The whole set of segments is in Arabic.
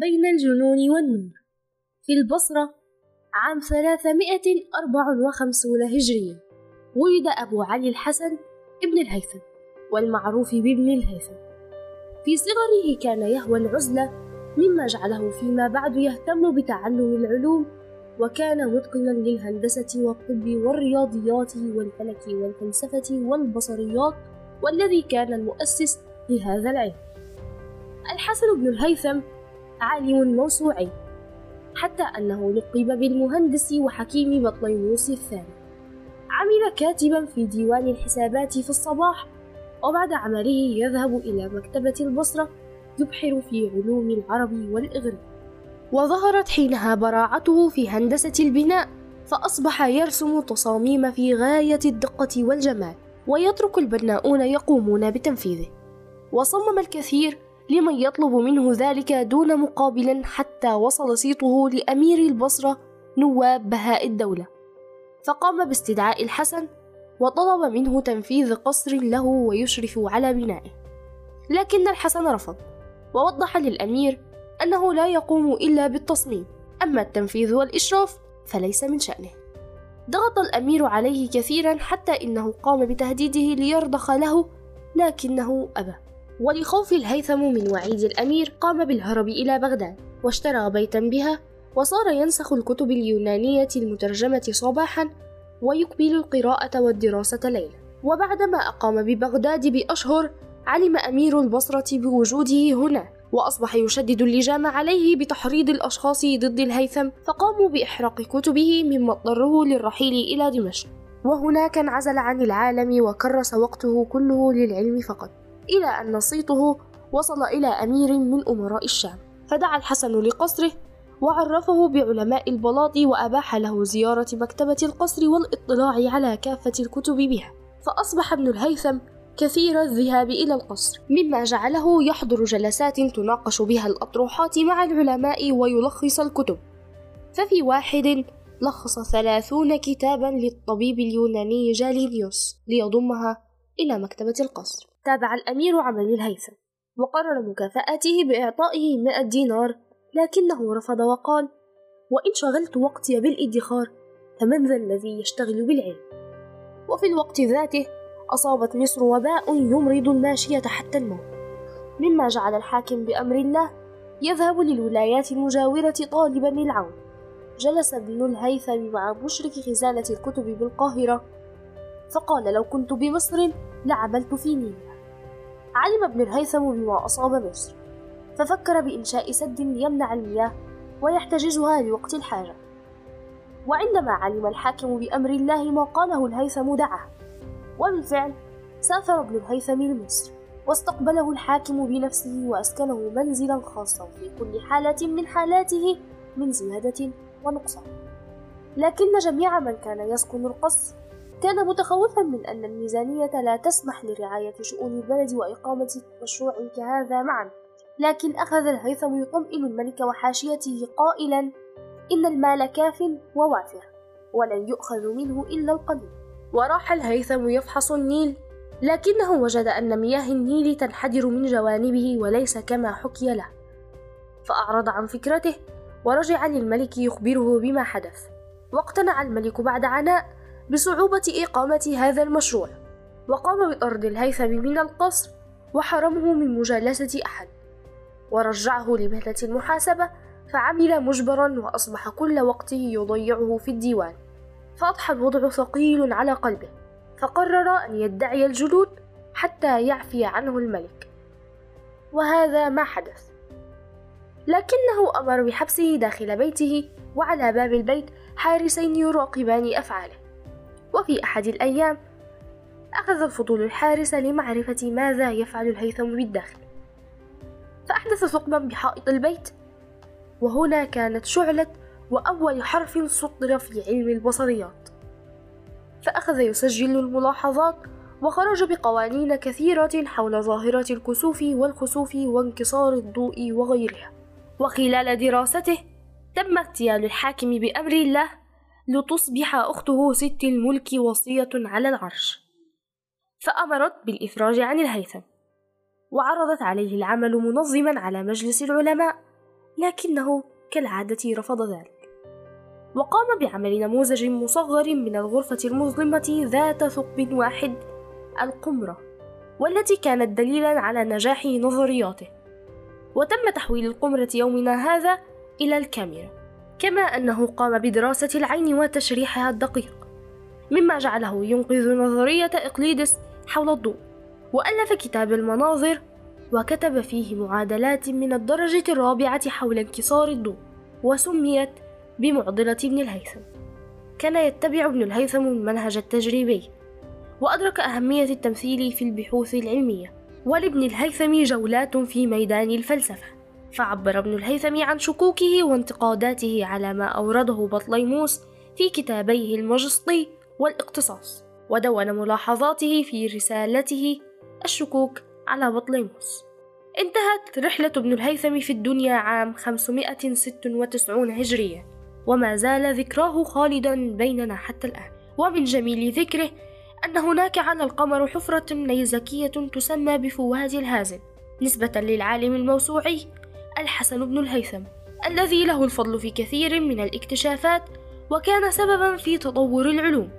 بين الجنون والنور في البصرة عام 354 هجرية ولد أبو علي الحسن ابن الهيثم والمعروف بابن الهيثم. في صغره كان يهوى العزلة مما جعله فيما بعد يهتم بتعلم العلوم وكان متقنا للهندسة والطب والرياضيات والفلك والفلسفة والبصريات والذي كان المؤسس لهذا العلم. الحسن بن الهيثم عالم موسوعي حتى أنه لقب بالمهندس وحكيم بطليموس الثاني. عمل كاتبا في ديوان الحسابات في الصباح وبعد عمله يذهب إلى مكتبة البصرة يبحر في علوم العرب والإغريق. وظهرت حينها براعته في هندسة البناء فأصبح يرسم تصاميم في غاية الدقة والجمال ويترك البناؤون يقومون بتنفيذه. وصمم الكثير لمن يطلب منه ذلك دون مقابل حتى وصل صيته لأمير البصرة نواب بهاء الدولة. فقام باستدعاء الحسن وطلب منه تنفيذ قصر له ويشرف على بنائه. لكن الحسن رفض ووضح للأمير أنه لا يقوم إلا بالتصميم. أما التنفيذ والإشراف فليس من شأنه. ضغط الأمير عليه كثيرا حتى إنه قام بتهديده ليرضخ له لكنه أبى. ولخوف الهيثم من وعيد الأمير قام بالهرب إلى بغداد واشترى بيتا بها وصار ينسخ الكتب اليونانية المترجمة صباحا ويقبل القراءة والدراسة ليلا. وبعدما أقام ببغداد بأشهر علم أمير البصرة بوجوده هنا وأصبح يشدد اللجام عليه بتحريض الأشخاص ضد الهيثم فقاموا بإحراق كتبه مما اضطره للرحيل إلى دمشق. وهناك انعزل عن العالم وكرس وقته كله للعلم فقط. إلى أن صيته وصل إلى أمير من أمراء الشام فدعا الحسن لقصره وعرفه بعلماء البلاط وأباح له زيارة مكتبة القصر والإطلاع على كافة الكتب بها. فأصبح ابن الهيثم كثير الذهاب إلى القصر مما جعله يحضر جلسات تناقش بها الأطروحات مع العلماء ويلخص الكتب. ففي واحد لخص ثلاثون كتابا للطبيب اليوناني جالينيوس ليضمها إلى مكتبة القصر. تابع الأمير عمل الهيثم وقرر مكافأته بإعطائه مئة دينار لكنه رفض وقال وإن شغلت وقتي بالإدخار فمن ذا الذي يشتغل بالعلم؟ وفي الوقت ذاته أصابت مصر وباء يمرض الماشية حتى الموت. مما جعل الحاكم بأمر الله يذهب للولايات المجاورة طالبا للعون. جلس ابن الهيثم مع مشرف خزانة الكتب بالقاهرة فقال لو كنت بمصر لعملت في نيلها علم ابن الهيثم بما أصاب مصر ففكر بإنشاء سد ليمنع المياه ويحتجزها لوقت الحاجة. وعندما علم الحاكم بأمر الله ما قاله الهيثم دعاه. وبالفعل سافر ابن الهيثم لمصر واستقبله الحاكم بنفسه وأسكنه منزلا خاصا في كل حالة من حالاته من زيادة ونقصان. لكن جميع من كان يسكن القصر كان متخوفا من أن الميزانية لا تسمح لرعاية شؤون البلد وإقامة مشروع كهذا معا لكن أخذ الهيثم يطمئن الملك وحاشيته قائلا إن المال كاف ووافر ولن يؤخذ منه إلا القليل. وراح الهيثم يفحص النيل لكنه وجد أن مياه النيل تنحدر من جوانبه وليس كما حكي له. فأعرض عن فكرته ورجع للملك يخبره بما حدث. واقتنع الملك بعد عناء بصعوبة إقامة هذا المشروع وقام بطرد الهيثم من القصر وحرمه من مجالسة أحد ورجعه لمهنة المحاسبة فعمل مجبرا وأصبح كل وقته يضيعه في الديوان. فأضحى الوضع ثقيل على قلبه فقرر أن يدعي الجلود حتى يعفي عنه الملك. وهذا ما حدث. لكنه أمر بحبسه داخل بيته وعلى باب البيت حارسين يراقبان أفعاله. وفي أحد الأيام أخذ الفضول الحارس لمعرفة ماذا يفعل الهيثم بالداخل. فأحدث ثقبا بحائط البيت وهنا كانت شعلة وأول حرف سطر في علم البصريات. فأخذ يسجل الملاحظات وخرج بقوانين كثيرة حول ظاهرة الكسوف والخسوف وانكسار الضوء وغيرها. وخلال دراسته تم اغتيال الحاكم بأمر الله لتصبح أخته ست الملك وصية على العرش. فأمرت بالإفراج عن الهيثم وعرضت عليه العمل منظما على مجلس العلماء لكنه كالعادة رفض ذلك. وقام بعمل نموذج مصغر من الغرفة المظلمة ذات ثقب واحد القمرة والتي كانت دليلا على نجاح نظرياته. وتم تحويل القمرة يومنا هذا إلى الكاميرا. كما أنه قام بدراسة العين وتشريحها الدقيق مما جعله ينقذ نظرية إقليدس حول الضوء وألف كتاب المناظر وكتب فيه معادلات من الدرجة الرابعة حول انكسار الضوء وسميت بمعضلة ابن الهيثم. كان يتبع ابن الهيثم المنهج التجريبي وأدرك أهمية التمثيل في البحوث العلمية ولابن الهيثم جولات في ميدان الفلسفة. فعبر ابن الهيثم عن شكوكه وانتقاداته على ما أورده بطليموس في كتابيه المجسطي والاقتصاص ودون ملاحظاته في رسالته الشكوك على بطليموس. انتهت رحلة ابن الهيثم في الدنيا عام 596 هجرية وما زال ذكراه خالدا بيننا حتى الآن. ومن جميل ذكره أن هناك على القمر حفرة نيزكية تسمى بفوهة الهازم نسبة للعالم الموسوعي الحسن بن الهيثم الذي له الفضل في كثير من الاكتشافات وكان سببا في تطور العلوم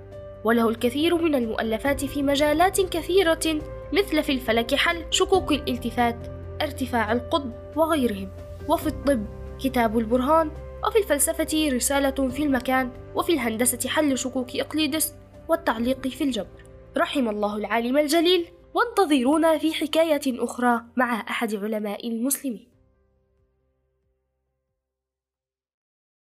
وله الكثير من المؤلفات في مجالات كثيرة مثل في الفلك حل شكوك الالتفات ارتفاع القطب وغيرهم وفي الطب كتاب البرهان وفي الفلسفة رسالة في المكان وفي الهندسة حل شكوك إقليدس والتعليق في الجبر. رحم الله العالم الجليل وانتظرونا في حكاية أخرى مع أحد علماء المسلمين.